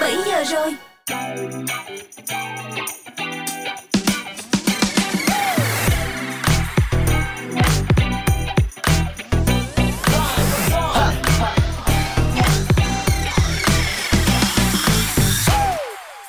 17 giờ rồi.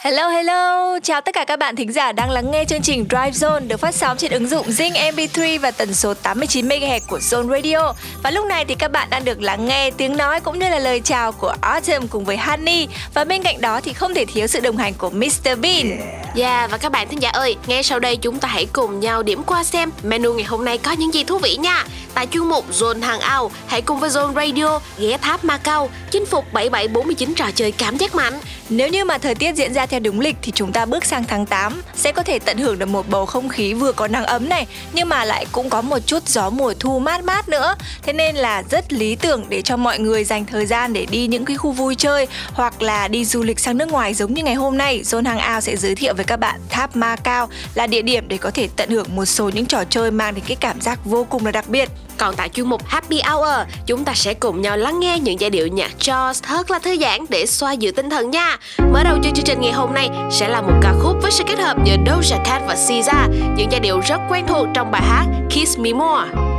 Hello hello, chào tất cả các bạn thính giả đang lắng nghe chương trình Drive Zone được phát sóng trên ứng dụng Zing MP3 và tần số 89 MHz của Zone Radio. Và lúc này thì các bạn đang được lắng nghe tiếng nói cũng như là lời chào của Autumn cùng với Honey và bên cạnh đó thì không thể thiếu sự đồng hành của Mr Bean. Yeah và các bạn thính giả ơi, ngay sau đây chúng ta hãy cùng nhau điểm qua xem menu ngày hôm nay có những gì thú vị nha. Tại chuyên mục Zone hàng ao, hãy cùng với Zone Radio ghé tháp Macau, chinh phục 7749 trò chơi cảm giác mạnh. Nếu như mà thời tiết diễn ra theo đúng lịch thì chúng ta bước sang tháng 8 sẽ có thể tận hưởng được một bầu không khí vừa có nắng ấm này nhưng mà lại cũng có một chút gió mùa thu mát mát nữa. Thế nên là rất lý tưởng để cho mọi người dành thời gian để đi những cái khu vui chơi hoặc là đi du lịch sang nước ngoài giống như ngày hôm nay. Zone Hàng Ao sẽ giới thiệu với các bạn tháp Ma Cao là địa điểm để có thể tận hưởng một số những trò chơi mang đến cái cảm giác vô cùng là đặc biệt. Còn tại chuyên mục Happy Hour, chúng ta sẽ cùng nhau lắng nghe những giai điệu nhạc jazz thật là thư giãn để xoa dịu tinh thần nha. Mở đầu cho chương trình ngày hôm nay sẽ là một ca khúc với sự kết hợp giữa Doja Cat và SZA, những giai điệu rất quen thuộc trong bài hát Kiss Me More.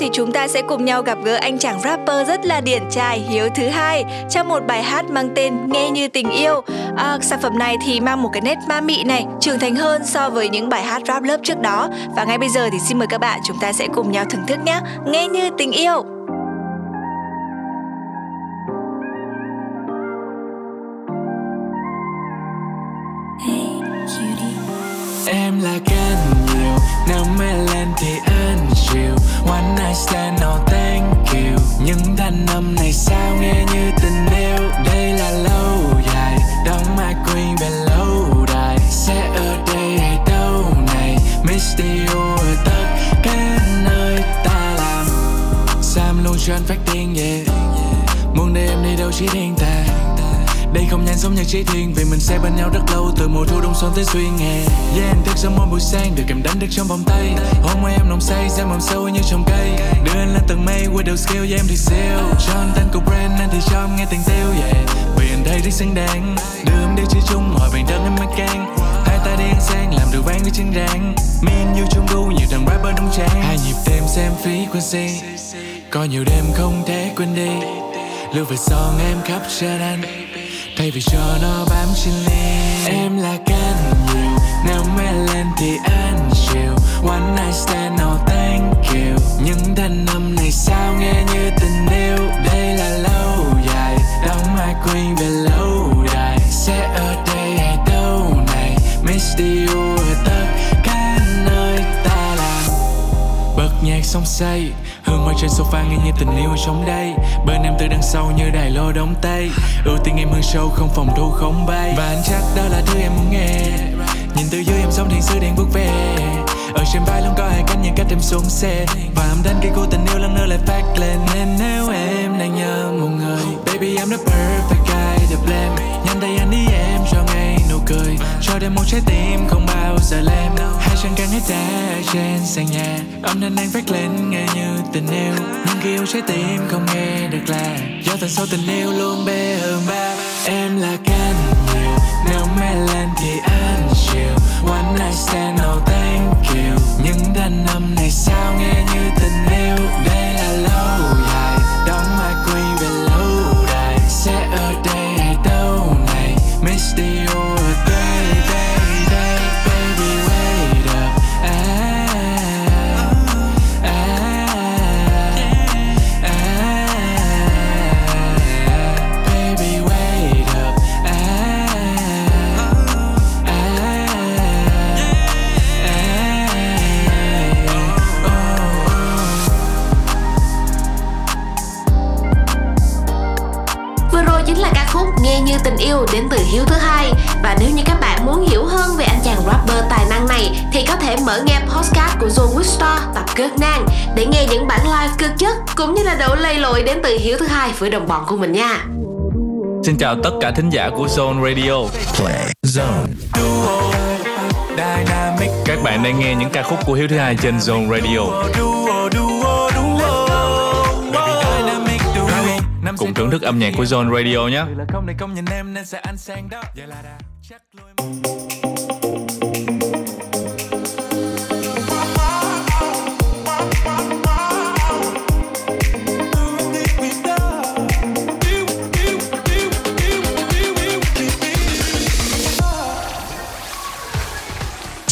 Thì chúng ta sẽ cùng nhau gặp gỡ anh chàng rapper rất là điển trai Hiếu thứ hai trong một bài hát mang tên Nghe như tình yêu. À, sản phẩm này thì mang một cái nét ma mị này, trưởng thành hơn so với những bài hát rap lớp trước đó. Và ngay bây giờ thì xin mời các bạn chúng ta sẽ cùng nhau thưởng thức nhé. Nghe như tình yêu. Em là khen nhiều Nếu mê lên thì anh chiều. One night stand, no thank you. Những thanh âm này sao nghe như tình yêu? Đây là lâu dài Đóng mai quên về lâu đài. Sẽ ở đây hay đâu này? Miss you ở tất cả nơi ta làm. Sam luôn cho anh phát điên yeah. Muốn để em đi đâu chỉ riêng ta đây không nhanh giống như trái thiên, Vì mình sẽ bên nhau rất lâu, Từ mùa thu đông xuân tới xuyên hè. Yeah anh thức sớm mỗi buổi sáng, Được em đánh thức trong vòng tay. Hôm môi em nồng say Giam mầm sâu như trong cây. Đưa anh lên tầng mây With those skill yeah, em thì siêu. Cho anh tên của brand Anh thì cho em nghe tiền tiêu yeah. Vì anh thấy rất xứng đáng. Đưa em đi chơi chung Hỏi bàn đơn em mới can Hai ta đi ăn sang Làm được vang với chân rang. Me and you chung đu, Nhiều thằng rapper đông trang. Hai nhịp đêm xem phí quên si Có nhiều đêm không thể quên đi. Lưu về son em khắp trên anh thay vì cho nó bám trên ly em là can nhiều nếu mê lên thì anh chịu one night stand, no thank you. Những thanh âm này sao nghe như tình yêu? Đây là lâu dài. Đóng mai quên về lâu đài. Sẽ ở đây hay đâu này? Miss you ở tất cả nơi ta làm bật nhạc xong say ngồi trên sofa nghe như tình yêu sống đây. Bên em từ đằng sau như đài lô đóng tay. Ưu tiên em hơn sâu không phòng thu không bay. Và anh chắc đó là thứ em muốn nghe. Nhìn từ dưới em sống thiên sứ đang bước về. Ở trên vai luôn có hai cánh những cách em xuống xe. Và âm thanh cây của tình yêu lần nữa lại phát lên. Nên nếu em đang nhớ một người, Baby, I'm the perfect guy to blame. Nhanh tay anh đi em, cho nghe nụ cười, Cho đêm một trái tim không bao giờ lem. Hai chân càng hết đá trên sàn nhà, Âm thanh đang phát lên nghe như tình yêu. Nhưng khi yêu trái tim không nghe được là Do tần sâu tình yêu luôn bê hơn ba. Em là can nhiều, Nếu mê lên thì anh chịu One night stand, no thank you. Những thanh âm này sao nghe như tình yêu? Đây là lâu dài, Đóng mai quy về lâu đài. Sẽ ở đây hay đâu này? Miss you tập Cơn Nang Để nghe những bản live cực chất Cũng như là đổ lây lội đến từ Hiếu thứ hai với đồng bọn của mình nha. Xin chào tất cả thính giả của Zone Radio. Play Zone. Duo Dynamic. Các bạn đang nghe những ca khúc của Hiếu thứ hai trên Zone Radio. Duo Duo Duo Baby Dynamic Duo. Cùng thưởng thức âm nhạc của Zone Radio nhé.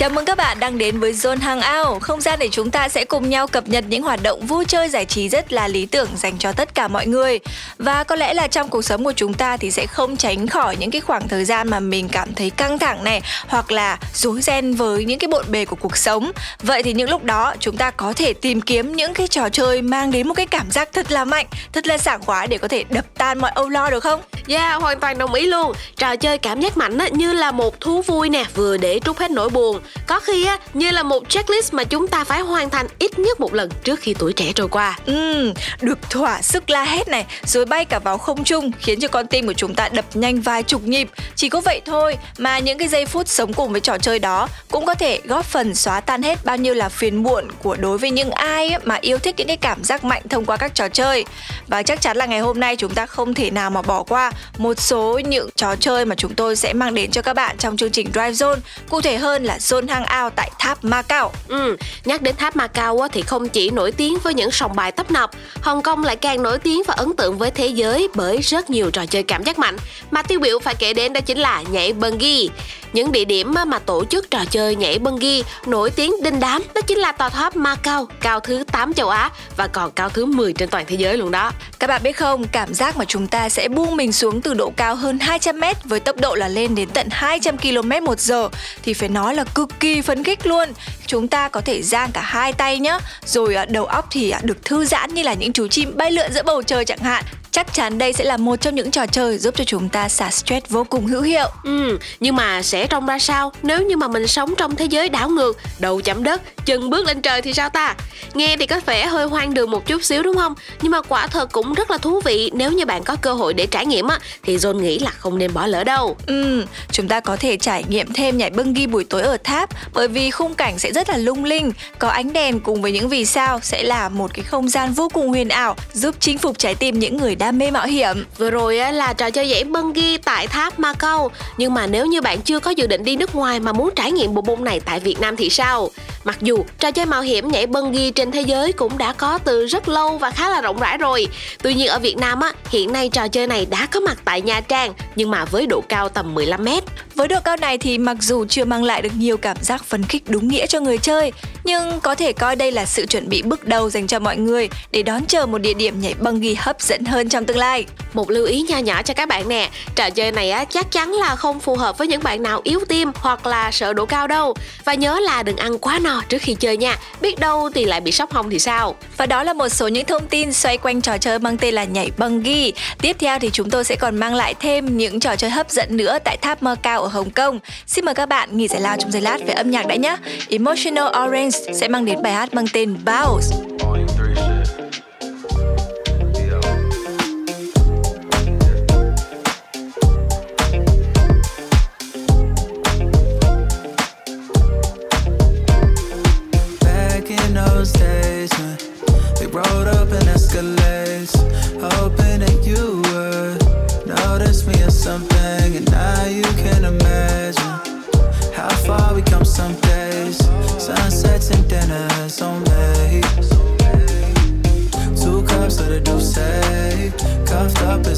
Chào mừng các bạn đang đến với Zone Hangout, không gian để chúng ta sẽ cùng nhau cập nhật những hoạt động vui chơi giải trí rất là lý tưởng dành cho tất cả mọi người. Và có lẽ là trong cuộc sống của chúng ta thì sẽ không tránh khỏi những cái khoảng thời gian mà mình cảm thấy căng thẳng này hoặc là rối ren với những cái bộn bề của cuộc sống. Vậy thì những lúc đó chúng ta có thể tìm kiếm những cái trò chơi mang đến một cái cảm giác thật là mạnh, thật là sảng khoái để có thể đập tan mọi âu lo được không? Yeah, hoàn toàn đồng ý luôn Trò chơi cảm giác mạnh như là một thú vui nè Vừa để trút hết nỗi buồn có khi á, như là một checklist mà chúng ta phải hoàn thành ít nhất một lần trước khi tuổi trẻ trôi qua Ừm, được thỏa sức la hét này rồi bay cả vào không trung khiến cho con tim của chúng ta đập nhanh vài chục nhịp. Chỉ có vậy thôi mà những cái giây phút sống cùng với trò chơi đó cũng có thể góp phần xóa tan hết bao nhiêu là phiền muộn của đối với những ai mà yêu thích những cái cảm giác mạnh thông qua các trò chơi. Và chắc chắn là ngày hôm nay chúng ta không thể nào mà bỏ qua một số những trò chơi mà chúng tôi sẽ mang đến cho các bạn trong chương trình Drive Zone. Cụ thể hơn là Zone Hangout tại Tháp Macau. Ừ, nhắc đến tháp Macau thì không chỉ nổi tiếng với những sòng bài tấp nập, Hồng Kông lại càng nổi tiếng và ấn tượng với thế giới bởi rất nhiều trò chơi cảm giác mạnh. Mà tiêu biểu phải kể đến đó chính là nhảy bungee. Những địa điểm mà tổ chức trò chơi nhảy bungee nổi tiếng đinh đám đó chính là tòa tháp Macau, cao thứ 8 châu Á và còn cao thứ 10 trên toàn thế giới luôn đó. Các bạn biết không, cảm giác mà chúng ta sẽ buông mình xuống từ độ cao hơn 200 m với tốc độ là lên đến tận 200 km một giờ thì phải nói là cực kỳ phấn khích luôn. Chúng ta có thể giang cả hai tay nhá, rồi à, đầu óc thì à, được thư giãn như là những chú chim bay lượn giữa bầu trời chẳng hạn chắc chắn đây sẽ là một trong những trò chơi giúp cho chúng ta xả stress vô cùng hữu hiệu. Ừ, nhưng mà sẽ trông ra sao nếu như mà mình sống trong thế giới đảo ngược, đầu chạm đất, chân bước lên trời thì sao ta? Nghe thì có vẻ hơi hoang đường một chút xíu đúng không? Nhưng mà quả thật cũng rất là thú vị nếu như bạn có cơ hội để trải nghiệm á thì John nghĩ là không nên bỏ lỡ đâu. Ừ, chúng ta có thể trải nghiệm thêm nhảy bưng ghi buổi tối ở tháp bởi vì khung cảnh sẽ rất là lung linh, có ánh đèn cùng với những vì sao sẽ là một cái không gian vô cùng huyền ảo giúp chinh phục trái tim những người đam mê mạo hiểm. Vừa rồi á, là trò chơi nhảy bungee tại tháp Macau. Nhưng mà nếu như bạn chưa có dự định đi nước ngoài mà muốn trải nghiệm bộ môn này tại Việt Nam thì sao? Mặc dù trò chơi mạo hiểm nhảy bungee trên thế giới cũng đã có từ rất lâu và khá là rộng rãi rồi. Tuy nhiên ở Việt Nam á, hiện nay trò chơi này đã có mặt tại Nha Trang nhưng mà với độ cao tầm 15 mét. Với độ cao này thì mặc dù chưa mang lại được nhiều cảm giác phấn khích đúng nghĩa cho người chơi, nhưng có thể coi đây là sự chuẩn bị bước đầu dành cho mọi người để đón chờ một địa điểm nhảy bungee hấp dẫn hơn trong tương lai. Một lưu ý nho nhỏ cho các bạn nè, trò chơi này á chắc chắn là không phù hợp với những bạn nào yếu tim hoặc là sợ độ cao đâu. Và nhớ là đừng ăn quá no trước khi chơi nha, biết đâu thì lại bị sốc hông thì sao. Và đó là một số những thông tin xoay quanh trò chơi mang tên là nhảy bungee. Tiếp theo thì chúng tôi sẽ còn mang lại thêm những trò chơi hấp dẫn nữa tại tháp Mơ Cao ở Hồng Kông. Xin mời các bạn nghỉ giải lao trong giây lát về âm nhạc đã nhé. Emotional Orange sẽ mang đến bài hát mang tên Bounce.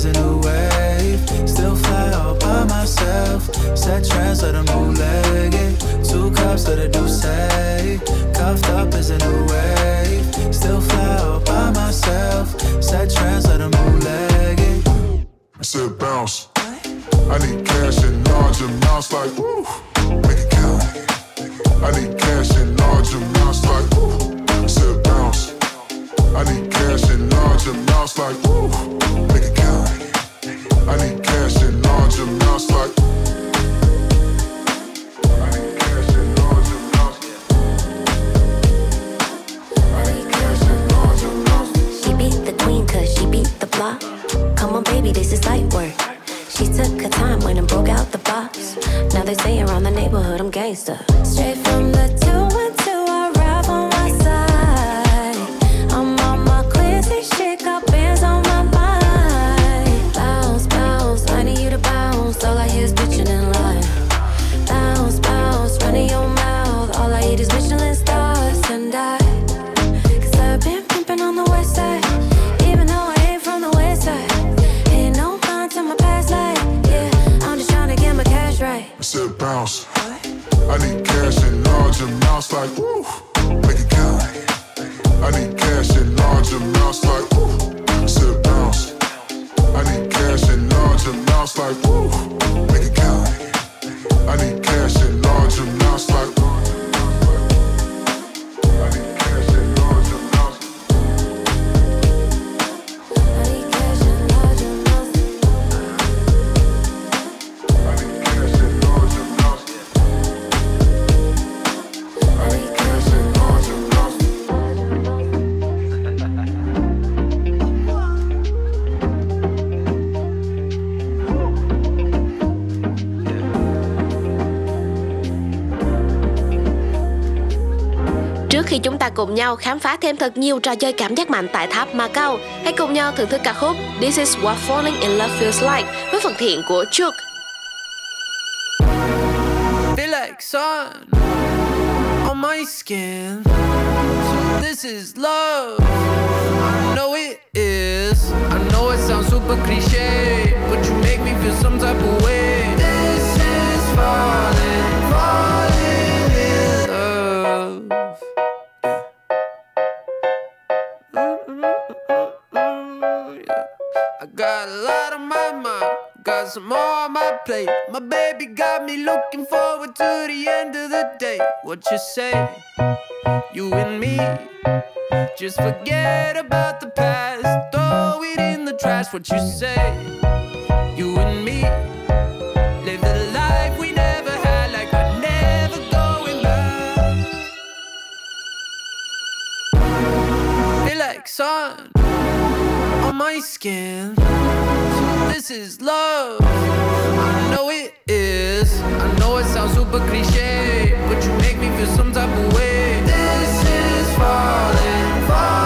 rising a wave. Still fly all by myself. Set trends. Two cups I do say. Cuffed up is a new wave. Still fly all by myself. Set trends. I said bounce. I need cash in large amounts, like woo, make it count. I need cash in large amounts, like woo, said bounce. I need cash in large amounts, like woo, make it count. I need cash in large amounts like. she beat the queen cause she beat the block Come on, baby, this is light work. She took her time when I broke out the box. Now they say around the neighborhood I'm gangster. Straight from the two. Cùng nhau khám phá thêm thật nhiều trò chơi cảm giác mạnh tại tháp Macau. Hãy cùng nhau thưởng thức ca khúc This is what falling in love feels like với phần thiện của Chuck. Feel like sun on my skin. So this is love. I know it is. I know it sounds super cliche, but you make me feel some type of way. This is falling. My plate. My baby got me looking forward to the end of the day. What you say? You and me. Just forget about the past. Throw it in the trash. What you say? You and me. Live the life we never had, like we're never going back. Feel like sun on my skin. This is love. I know it is. I know it sounds super cliche, but you make me feel some type of way. This is falling, falling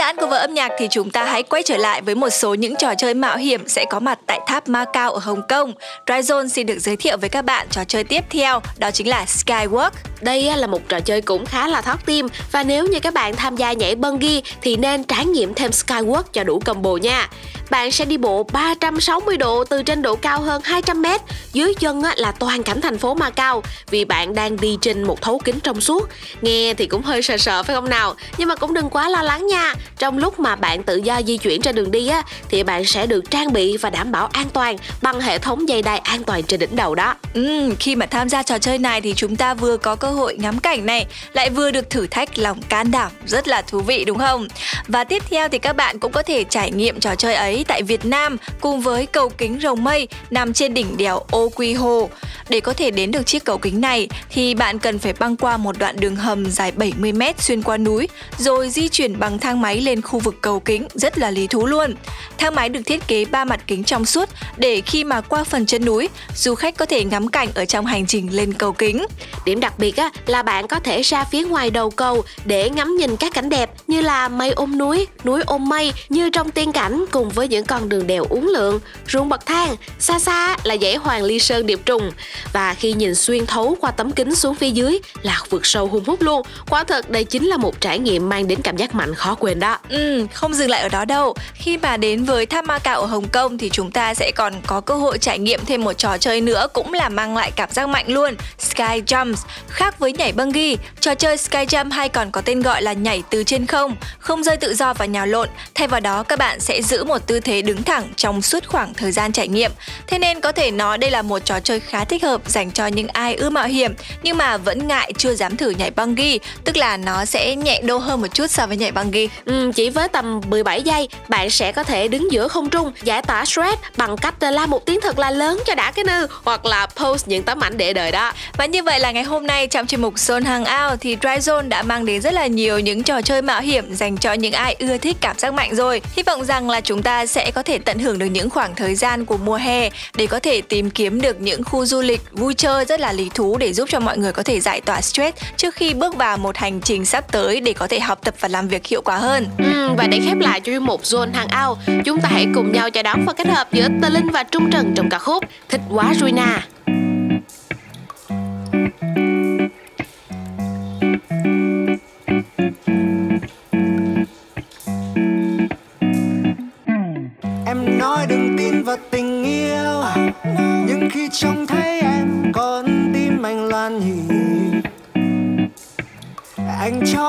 giãn của vở âm nhạc thì chúng ta hãy quay trở lại với một số những trò chơi mạo hiểm sẽ có mặt tại tháp Macau ở Hồng Kông. Dryzone xin được giới thiệu với các bạn trò chơi tiếp theo, đó chính là Skywalk. Đây là một trò chơi cũng khá là thoát tim và nếu như các bạn tham gia nhảy bungee thì nên trải nghiệm thêm Skywalk cho đủ combo nha. Bạn sẽ đi bộ 360 độ từ trên độ cao hơn 200 mét, dưới chân là toàn cảnh thành phố Macau vì bạn đang đi trên một thấu kính trong suốt. Nghe thì cũng hơi sợ sợ phải không nào? Nhưng mà cũng đừng quá lo lắng nha. Trong lúc mà bạn tự do di chuyển trên đường đi á thì bạn sẽ được trang bị và đảm bảo an toàn bằng hệ thống dây đai an toàn trên đỉnh đầu đó. Ừ, khi mà tham gia trò chơi này thì chúng ta vừa có cơ hội ngắm cảnh này, lại vừa được thử thách lòng can đảm, rất là thú vị đúng không? Và tiếp theo thì các bạn cũng có thể trải nghiệm trò chơi ấy tại Việt Nam cùng với cầu kính rồng mây nằm trên đỉnh đèo Ô Quy Hồ. Để có thể đến được chiếc cầu kính này thì bạn cần phải băng qua một đoạn đường hầm dài 70 m xuyên qua núi rồi di chuyển bằng thang máy lên khu vực cầu kính rất là lý thú luôn. Thang máy được thiết kế ba mặt kính trong suốt để khi mà qua phần chân núi, du khách có thể ngắm cảnh ở trong hành trình lên cầu kính. Điểm đặc biệt á, là bạn có thể ra phía ngoài đầu cầu để ngắm nhìn các cảnh đẹp như là mây ôm núi, núi ôm mây như trong tiên cảnh cùng với những con đường đèo uốn lượn, ruộng bậc thang, xa xa là dãy Hoàng Ly Sơn điệp trùng. Và khi nhìn xuyên thấu qua tấm kính xuống phía dưới là vực sâu hung hút luôn. Quả thật đây chính là một trải nghiệm mang đến cảm giác mạnh khó quên đó. Ừ, không dừng lại ở đó đâu. Khi mà đến với tháp Macau ở Hồng Kông thì chúng ta sẽ còn có cơ hội trải nghiệm thêm một trò chơi nữa cũng là mang lại cảm giác mạnh luôn, Sky Jumps. Khác với nhảy bungee, trò chơi Sky Jump hay còn có tên gọi là nhảy từ trên không, không rơi tự do và nhào lộn. Thay vào đó các bạn sẽ giữ một tư thế đứng thẳng trong suốt khoảng thời gian trải nghiệm. Thế nên có thể nói đây là một trò chơi khá thích hợp dành cho những ai ưa mạo hiểm nhưng mà vẫn ngại chưa dám thử nhảy bungee, tức là nó sẽ nhẹ đô hơn một chút so với nhảy bungee. Ừ, chỉ với tầm 17 giây, bạn sẽ có thể đứng giữa không trung, giải tỏa stress bằng cách la một tiếng thật là lớn cho đã cái nư hoặc là post những tấm ảnh để đời đó. Và như vậy là ngày hôm nay trong chuyên mục Zone Hangout thì Dryzone đã mang đến rất là nhiều những trò chơi mạo hiểm dành cho những ai ưa thích cảm giác mạnh rồi. Hy vọng rằng là chúng ta sẽ có thể tận hưởng được những khoảng thời gian của mùa hè để có thể tìm kiếm được những khu du lịch vui chơi rất là lý thú để giúp cho mọi người có thể giải tỏa stress trước khi bước vào một hành trình sắp tới để có thể học tập và làm việc hiệu quả hơn. Ừ, và để khép lại chuyên mục Zone Hangout, chúng ta hãy cùng nhau chào đón và kết hợp giữa Tờ Linh và Trung Trần trong ca khúc Thích quá Ruina.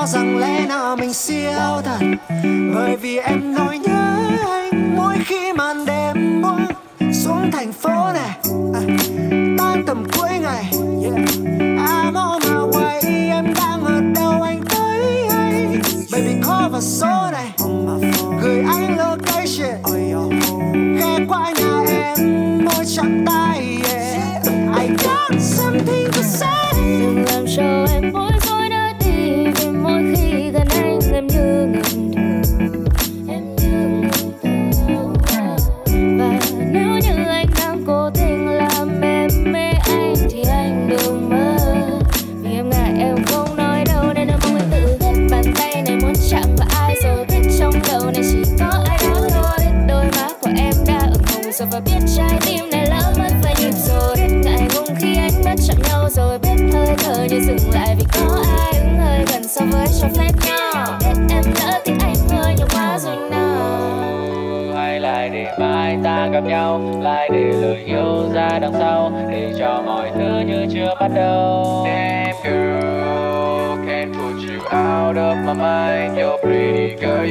Cho rằng lẽ nào mình siêu thật? Bởi vì em nói nhớ anh Mỗi khi màn đêm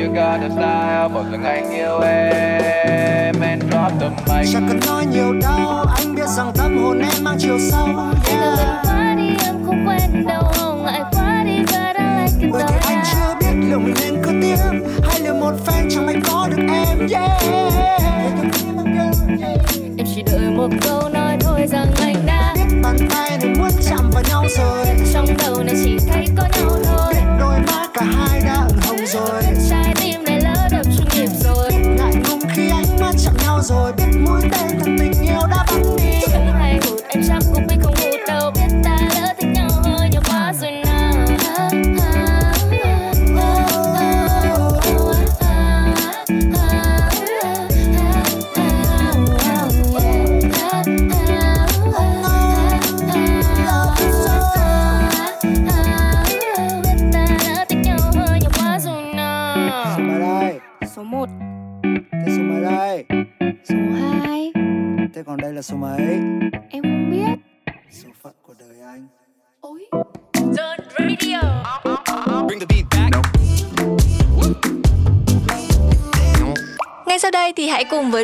you got a style Một lần anh yêu em And drop the mic. Chẳng cần nói nhiều đâu Anh biết rằng tâm hồn em mang chiều sâu. Yeah. Anh quá đi em không quen đâu Ngại quá đi ra đã like it Bởi anh chưa biết liệu mình nên cứ tiếp Hay liệu một fan chẳng anh có được em Yeah. Em chỉ đợi một câu nói thôi rằng anh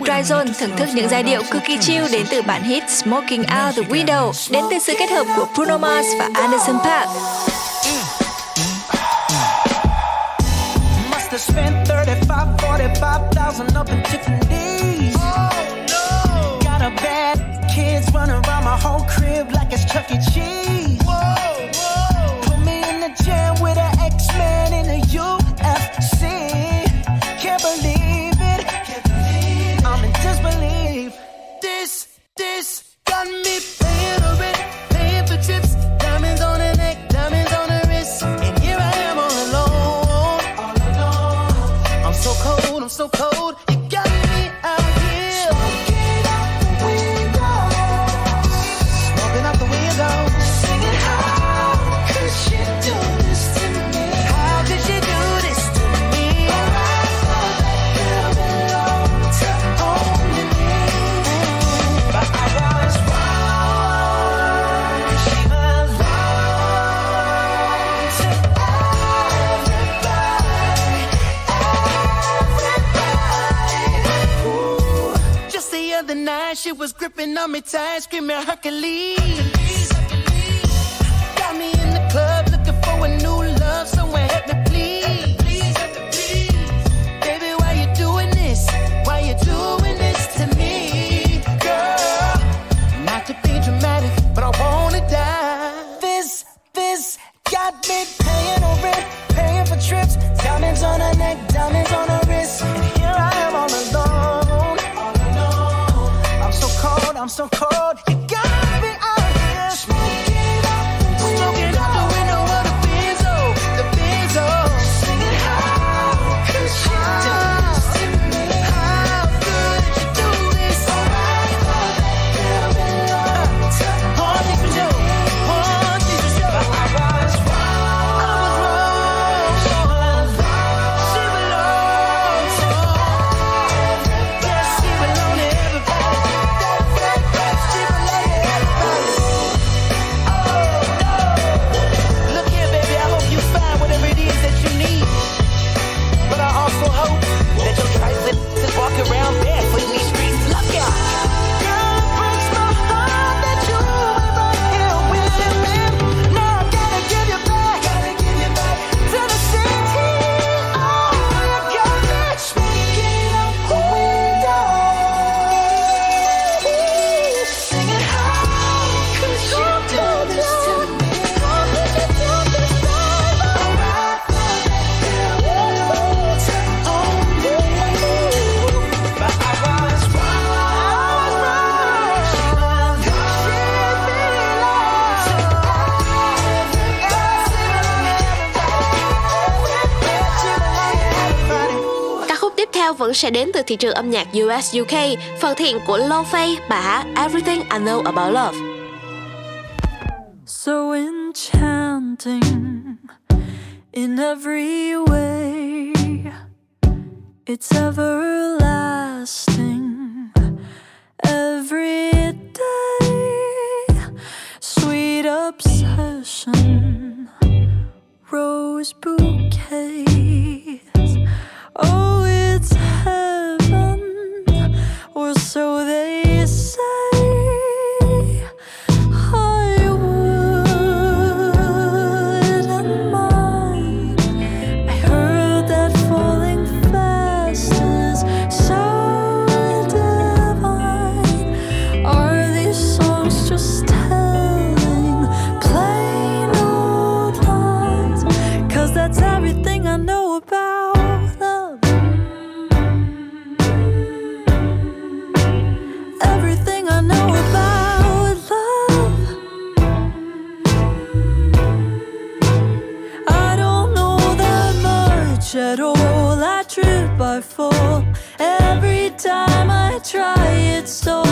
với Dryzone thưởng thức những giai điệu cực kỳ chill đến từ bản hit Smoking Out the Window đến từ sự kết hợp của Bruno Mars và Anderson Park. Spent 35, 45,000 up in Tiffany's. Oh no! Got a bad kids running Even on me tight, scream your Hercules. vẫn sẽ đến từ thị trường âm nhạc US UK, phần thiện của Lo-Fi bài hát Everything I Know About Love. So enchanting in every way, it's everlasting every day. Sweet obsession, rose bouquets. Oh. so that Every time I try, it's so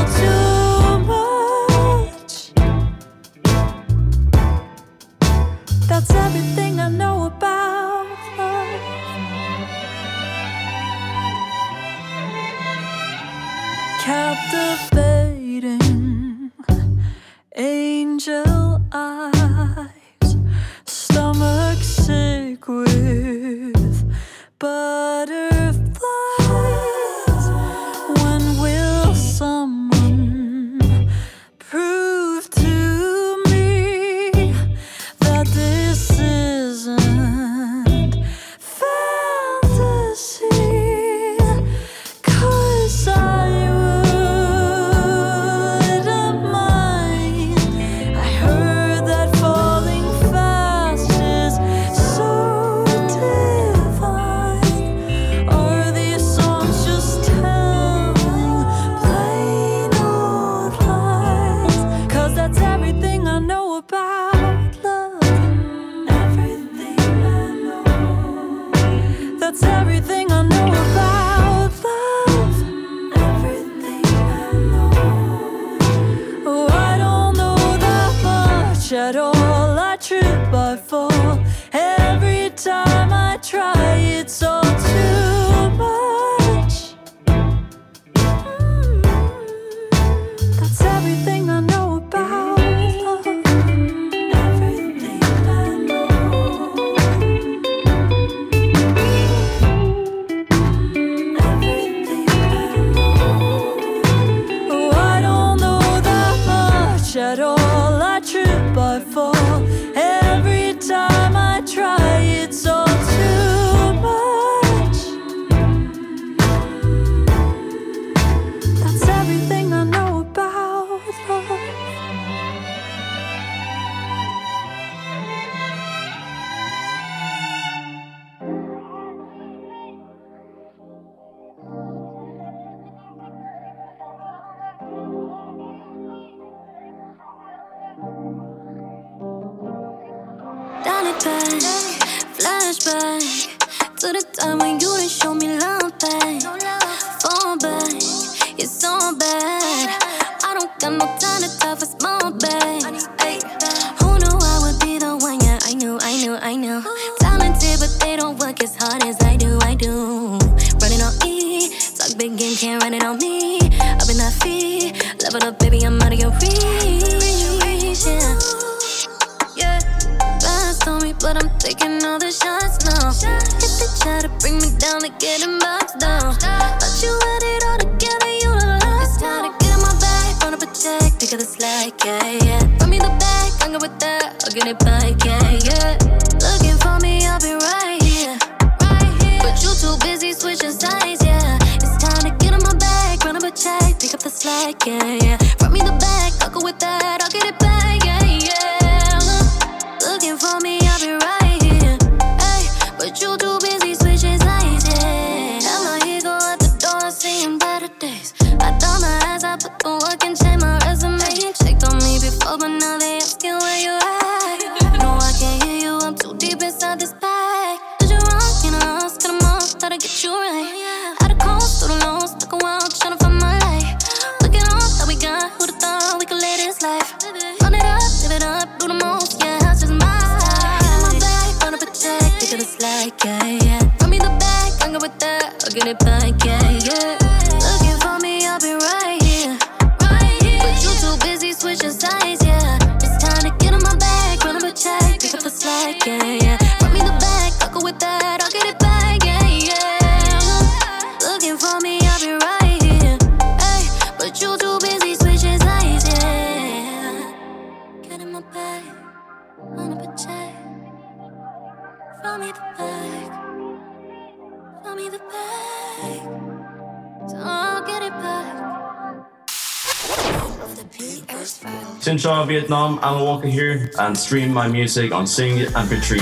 Shaw Vietnam, Alan Walker here, and stream my music on Sing MP3.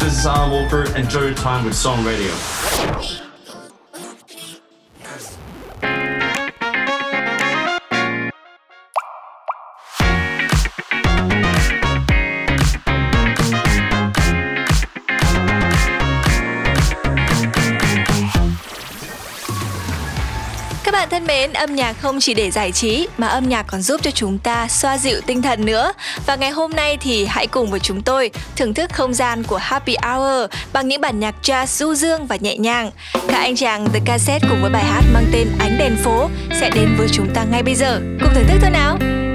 This is Alan Walker. Enjoy your time with Song Radio. mến, âm nhạc không chỉ để giải trí mà âm nhạc còn giúp cho chúng ta xoa dịu tinh thần nữa. Và ngày hôm nay thì hãy cùng với chúng tôi thưởng thức không gian của Happy Hour bằng những bản nhạc jazz du dương và nhẹ nhàng. Các anh chàng The Cassette cùng với bài hát mang tên Ánh đèn phố sẽ đến với chúng ta ngay bây giờ. Cùng thưởng thức thôi nào!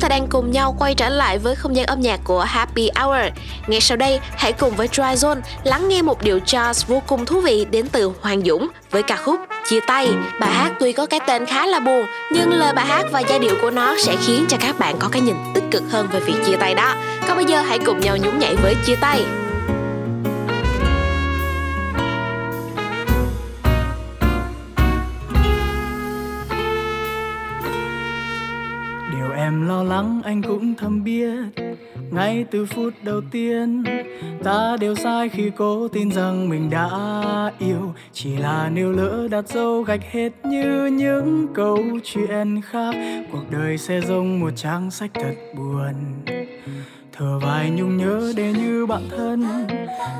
Ta đang cùng nhau quay trở lại với không gian âm nhạc của Happy Hour. Ngay sau đây, hãy cùng với Dry Zone lắng nghe một điệu jazz vô cùng thú vị đến từ Hoàng Dũng với ca khúc Chia tay. Bài hát tuy có cái tên khá là buồn, nhưng lời bài hát và giai điệu của nó sẽ khiến cho các bạn có cái nhìn tích cực hơn về việc chia tay đó. Còn bây giờ hãy cùng nhau nhún nhảy với Chia tay. Lắng anh cũng thầm biết. Ngay từ phút đầu tiên, ta đều sai khi cố tin rằng mình đã yêu. Chỉ là nếu lỡ đặt dấu gạch hết như những câu chuyện khác. Cuộc đời sẽ giống một trang sách thật buồn thở vài nhung nhớ để như bạn thân.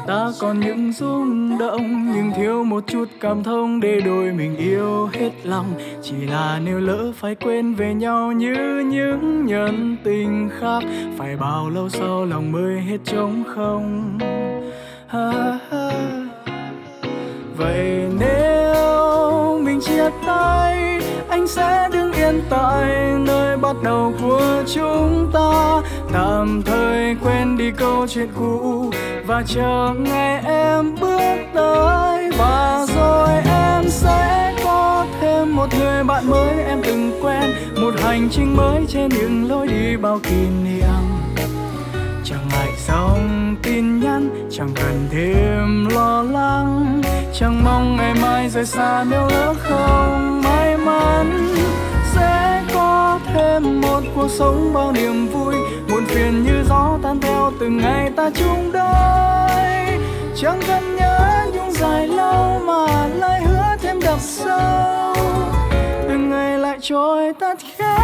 Ta còn những rung động nhưng thiếu một chút cảm thông để đôi mình yêu hết lòng. Chỉ là nếu lỡ phải quên về nhau như những nhân tình khác phải bao lâu sau lòng mới hết trống không? Ha, ha. vậy nếu mình chia tay anh sẽ đứng yên tại nơi bắt đầu của chúng ta. Tạm thời quên đi câu chuyện cũ và chờ ngày em bước tới. Và rồi em sẽ có thêm một người bạn mới em từng quen, một hành trình mới trên những lối đi bao kỷ niệm. Chẳng ngại dòng tin nhắn, chẳng cần thêm lo lắng. Chẳng mong ngày mai rời xa nếu lỡ không thêm một cuộc sống bao niềm vui muộn phiền như gió tan theo từng ngày ta chung đôi. Chẳng cần nhớ nhung dài lâu mà lại hứa thêm đậm sâu, từng ngày lại trôi tắt khẽ.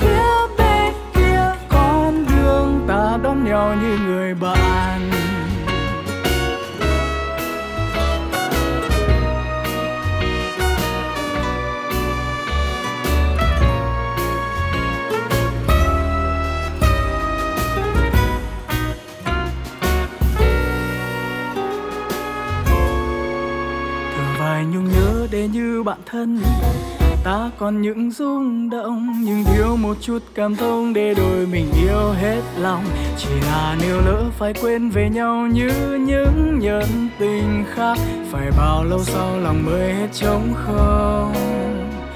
Phía bên kia con đường ta đón nhau như người bạn. Như bạn thân. Ta còn những rung động nhưng thiếu một chút cảm thông để đôi mình yêu hết lòng. Chỉ là nếu lỡ phải quên về nhau như những nhân tình khác phải bao lâu sau lòng mới hết trống không?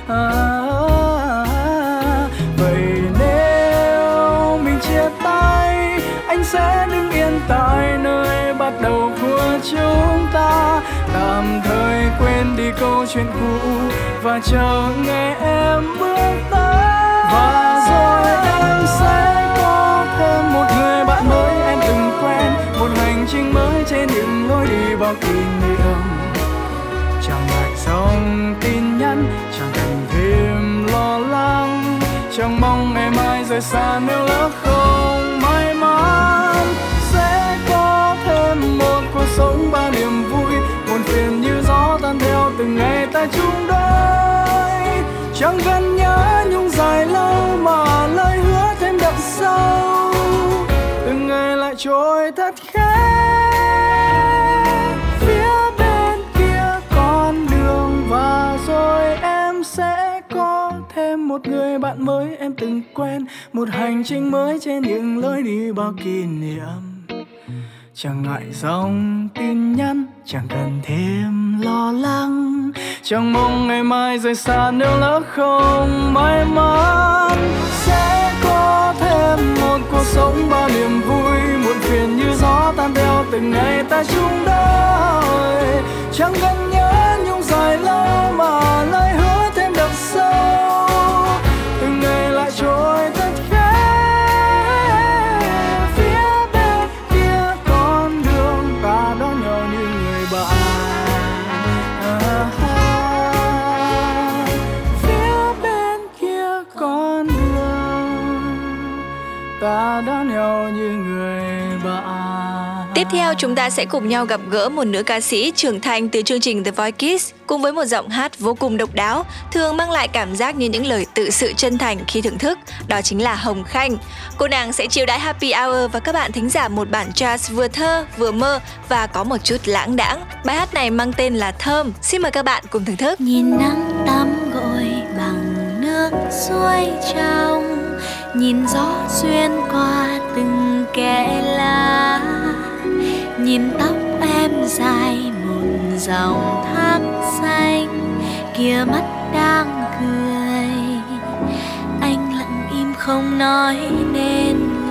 À, vậy nếu mình chia tay anh sẽ đứng yên tại nơi bắt đầu của chúng ta tạm thời quên đi câu chuyện cũ và chờ ngày em bước tới. Và rồi em sẽ có thêm một người bạn mới em từng quen, một hành trình mới trên những lối đi bao kỷ niệm. Chẳng ngại dòng tin nhắn, chẳng cần thêm lo lắng, chẳng mong ngày mai rời xa nếu lỡ không may mắn từng ngày ta chung đôi. Chẳng cần nhớ nhung dài lâu mà lời hứa thêm đậm sâu. Từng ngày lại trôi thật khẽ. Phía bên kia con đường và rồi em sẽ có thêm một người bạn mới em từng quen. Một hành trình mới trên những lối đi bao kỷ niệm chẳng ngại dòng tin nhắn, chẳng cần thêm lo lắng. Chẳng mong ngày mai rời xa nếu lỡ không may mắn. Sẽ có thêm một cuộc sống bao niềm vui, muộn phiền như gió tan theo từng ngày ta chung đôi chẳng cần nhớ nhung dài lâu mà lời hứa theo, chúng ta sẽ cùng nhau gặp gỡ một nữ ca sĩ trưởng thành từ chương trình The Voice Kids cùng với một giọng hát vô cùng độc đáo, thường mang lại cảm giác như những lời tự sự chân thành khi thưởng thức, đó chính là Hồng Khanh. Cô nàng sẽ chiêu đãi Happy Hour và các bạn thính giả một bản jazz vừa thơ, vừa mơ và có một chút lãng đãng. Bài hát này mang tên là Thơm. Xin mời các bạn cùng thưởng thức. Nhìn nắng tắm gội bằng nước suối trong, nhìn gió xuyên qua từng kẽ lá nhìn tóc em dài một dòng thác xanh, kia mắt đang cười. Anh lặng im không nói nên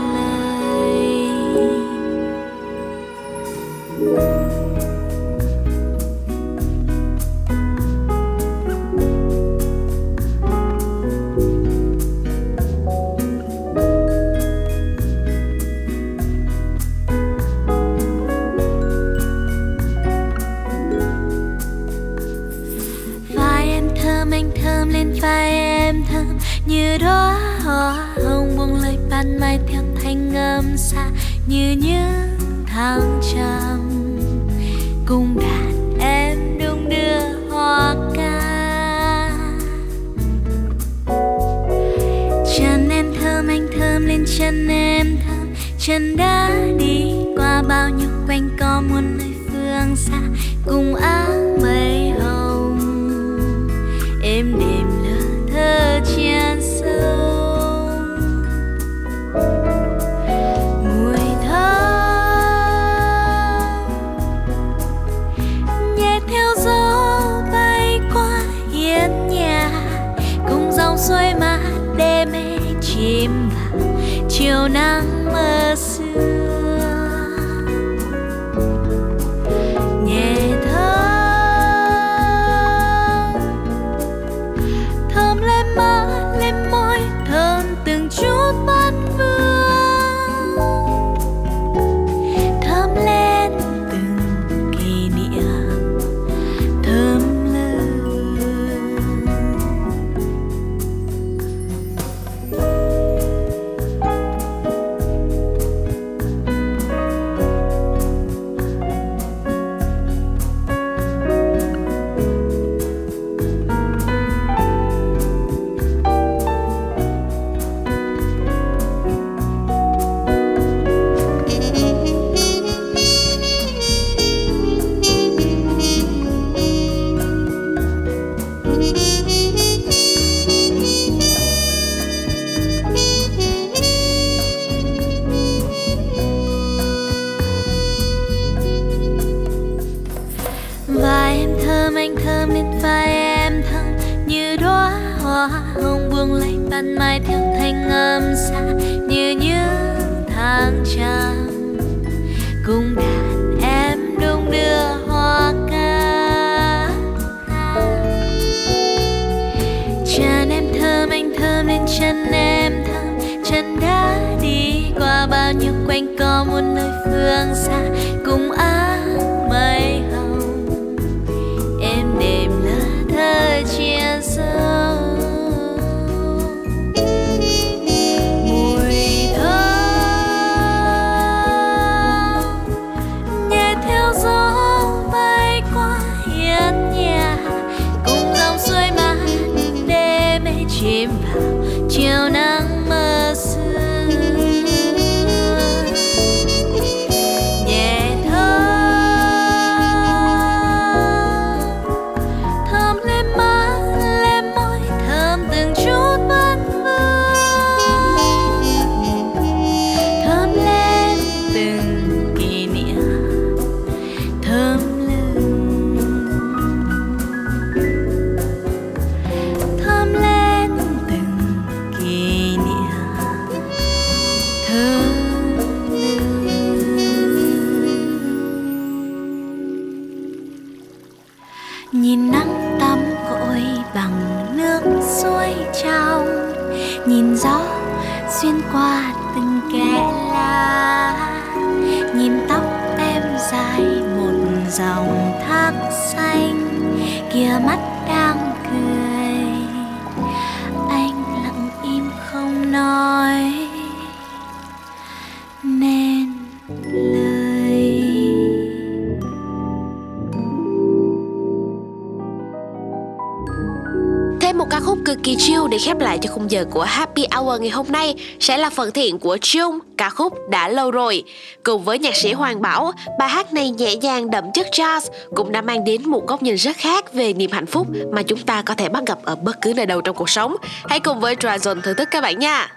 khép lại cho khung giờ của Happy Hour ngày hôm nay sẽ là phần thiện của Chung, ca khúc đã lâu rồi. Cùng với nhạc sĩ Hoàng Bảo, bài hát này nhẹ nhàng đậm chất jazz cũng đã mang đến một góc nhìn rất khác về niềm hạnh phúc mà chúng ta có thể bắt gặp ở bất cứ nơi đâu trong cuộc sống. Hãy cùng với Dragon thưởng thức các bạn nha.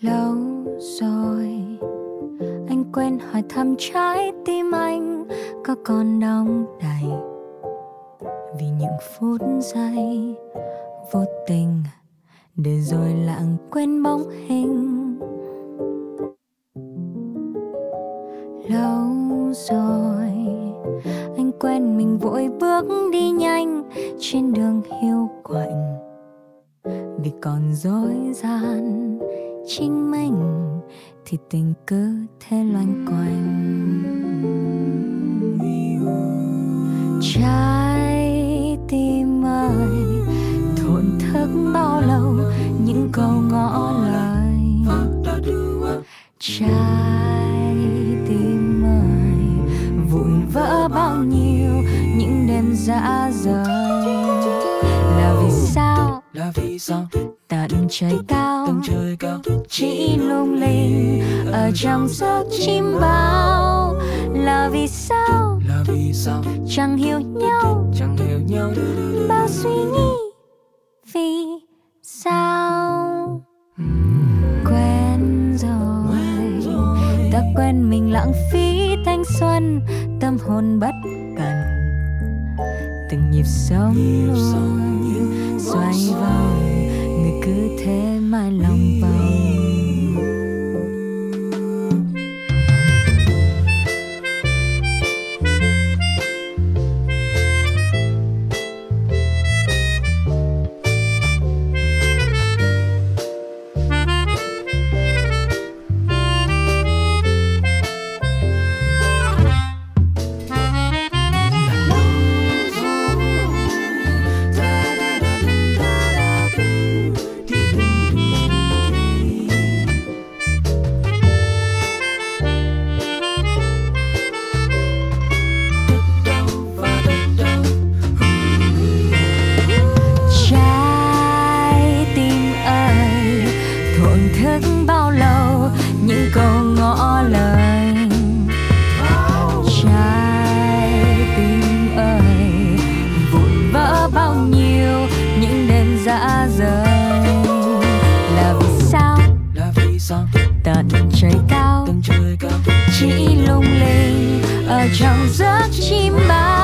lâu rồi anh quên hỏi thăm trái tim anh có còn đong đầy vì những phút giây vô tình để rồi lãng quên bóng hình. Lâu rồi, anh quen mình vội bước đi nhanh trên đường hiu quạnh. Vì còn dối gian chính mình thì tình cứ thế loanh quanh. Trái tim ơi thổn thức bao lâu những câu ngỏ lời trái tim ơi vụn vỡ bao nhiêu những đêm dã rời. Là vì sao? Là vì sao? Tận trời cao tầng trời cao. chỉ lung linh ở trong giấc chim bao. Là vì sao vì sao? Chẳng hiểu nhau. Chẳng hiểu nhau. Bao suy nghĩ. Vì sao? Quen rồi. Ta quen mình lãng phí thanh xuân. Tâm hồn bất cần từng nhịp sống luôn. xoay vòng. người cứ thế mãi lòng vòng chỉ lung linh ở trong giấc chim bao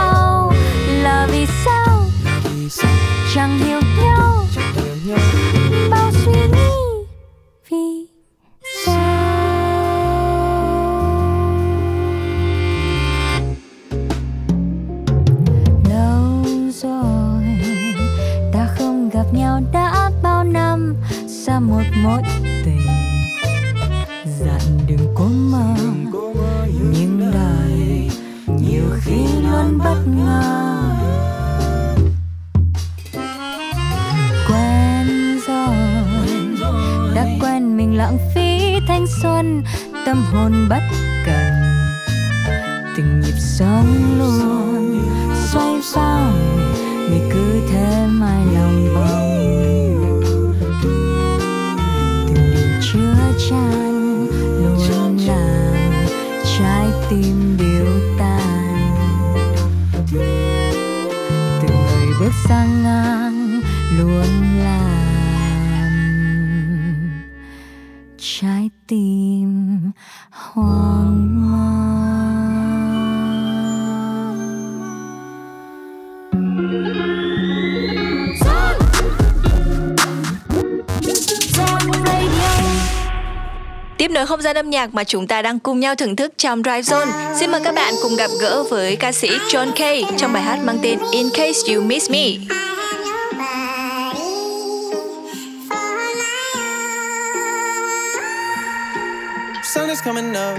không gian âm nhạc mà chúng ta đang cùng nhau thưởng thức trong Drive Zone. Xin mời các bạn cùng gặp gỡ với ca sĩ John Kay trong bài hát mang tên In Case You Miss Me. Sun is coming up,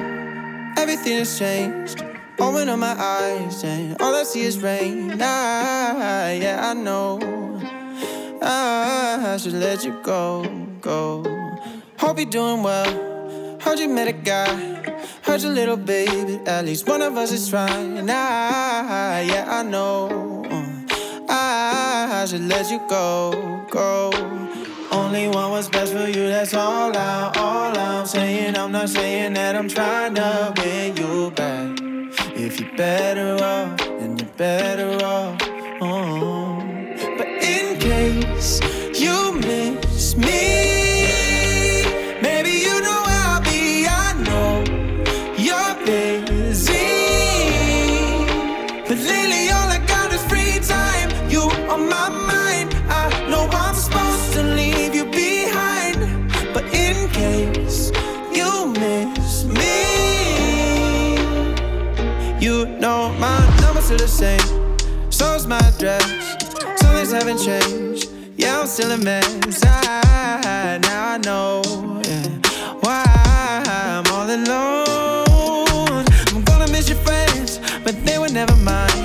everything has changed. Open up my eyes, and all I see is rain. Ah, yeah, I know. Ah, I should let you go, go. Hope you're doing well. Met a guy. Heard a little baby. At least one of us is trying. And I, yeah, I know. Ah, I should let you go, go. Only want what's best for you, that's all I, all I'm saying. I'm not saying that I'm trying to win you back. If you're better off, then you're better off. Still the same. So's my dress. Some things haven't changed. Yeah, I'm still a mess. I, now I know yeah, why I'm all alone. I'm gonna miss your friends, but they were never mine.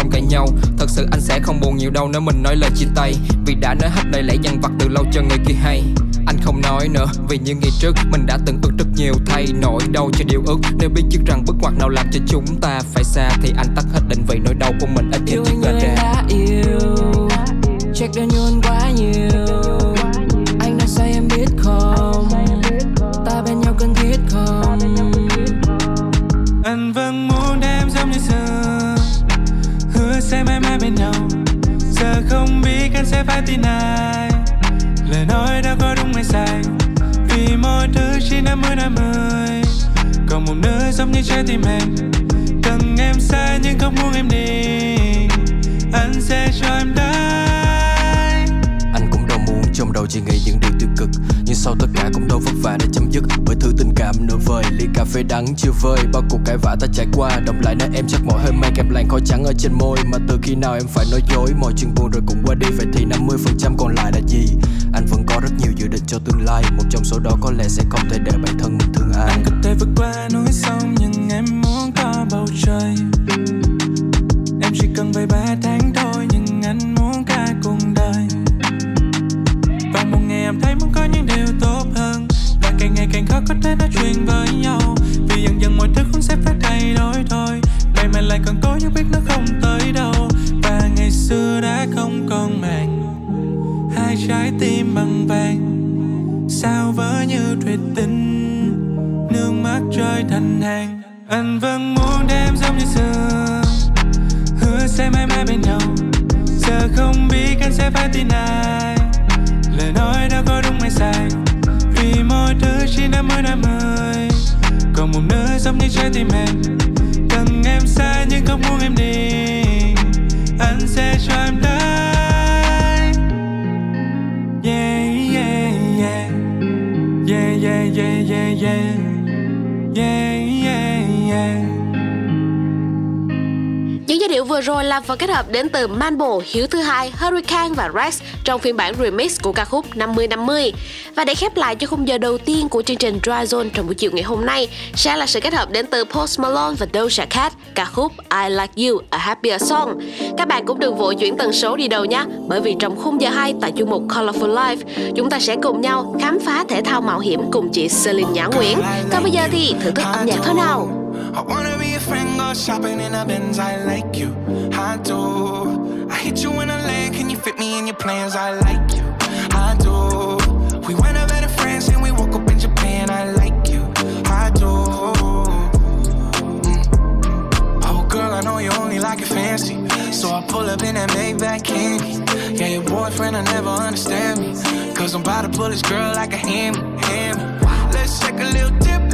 Không cãi nhau. Thật sự anh sẽ không buồn nhiều đâu nếu mình nói lời chia tay. Vì đã nói hết lời lẽ dằn vặt từ lâu cho người kia hay. Anh không nói nữa, vì như ngày trước mình đã từng ước rất nhiều. Thay nỗi đau cho điều ước, Nếu biết trước rằng bước ngoặt nào làm cho chúng ta phải xa Thì anh tắt hết định vị nỗi đau của mình ít nhất là ra yêu Check đơn như qua biết tin ai? Lời nói đã có đúng hay sai? Vì mọi thứ chỉ năm mươi năm mươi Còn một nơi giống như trái tim em. Cần em xa nhưng không muốn em đi. Anh sẽ cho em đáp đầu chỉ nghĩ những điều tiêu cực, Nhưng sau tất cả cũng đâu vất vả để chấm dứt. Bởi thứ tình cảm nửa vời, Ly cà phê đắng chưa vơi, Bao cuộc cãi vã ta trải qua. Đồng lại nơi em chắc mỗi hơi mang kẹp làn khói trắng ở trên môi, Mà từ khi nào em phải nói dối? Mọi chuyện buồn rồi cũng qua đi, Vậy thì 50% còn lại là gì? Anh vẫn có rất nhiều dự định cho tương lai, Một trong số đó có lẽ sẽ không thể để bản thân mình thương ai. Anh có thể vượt qua núi sông, Nhưng em muốn có bầu trời. Em chỉ cần vài ba tháng thôi có thể nói chuyện với nhau. Vì dần dần mọi thứ cũng sẽ phải thay đổi thôi. Đây mà lại còn có những biết nó không tới đâu. Và ngày xưa đã không còn màng. Hai trái tim bằng vàng. Sao vỡ như thủy tinh. Nước mắt rơi thành hàng. Anh vẫn muốn đêm giống như xưa. Hứa sẽ mãi mãi bên nhau. Giờ không biết anh sẽ phải tin ai. Lời nói đã có đúng hay sai chỉ năm mới năm mới còn một nơi giống như trái tim em. Cần em xa nhưng không muốn em đi. Anh sẽ cho em đây. Yeah yeah. Yeah yeah yeah yeah yeah. Yeah yeah yeah yeah điệu vừa rồi là phần kết hợp đến từ Manbo, Hiếu thứ hai, Hurricane và Rex trong phiên bản remix của ca khúc 50-50. Và để khép lại cho khung giờ đầu tiên của chương trình Dry Zone trong buổi chiều ngày hôm nay sẽ là sự kết hợp đến từ Post Malone và Doja Cat, ca khúc I Like You, A Happier Song. Các bạn cũng đừng vội chuyển tần số đi đâu nhé, bởi vì trong khung giờ 2 tại chuyên mục Colorful Life, chúng ta sẽ cùng nhau khám phá thể thao mạo hiểm cùng chị Celine Nhã Nguyễn. Còn bây giờ thì thưởng thức âm nhạc thôi nào. I wanna be a friend, go shopping in a Benz. I like you, I do. I hit you in a land, can you fit me in your plans? I like you, I do. We went over better friends and we woke up in Japan. I like you, I do. Mm. Oh, girl, I know you only like it fancy. So I pull up in that Maybach candy. Yeah, your boyfriend, I never understand me. Cause I'm about to pull this girl like a hammy, hammy. Let's take a little dip,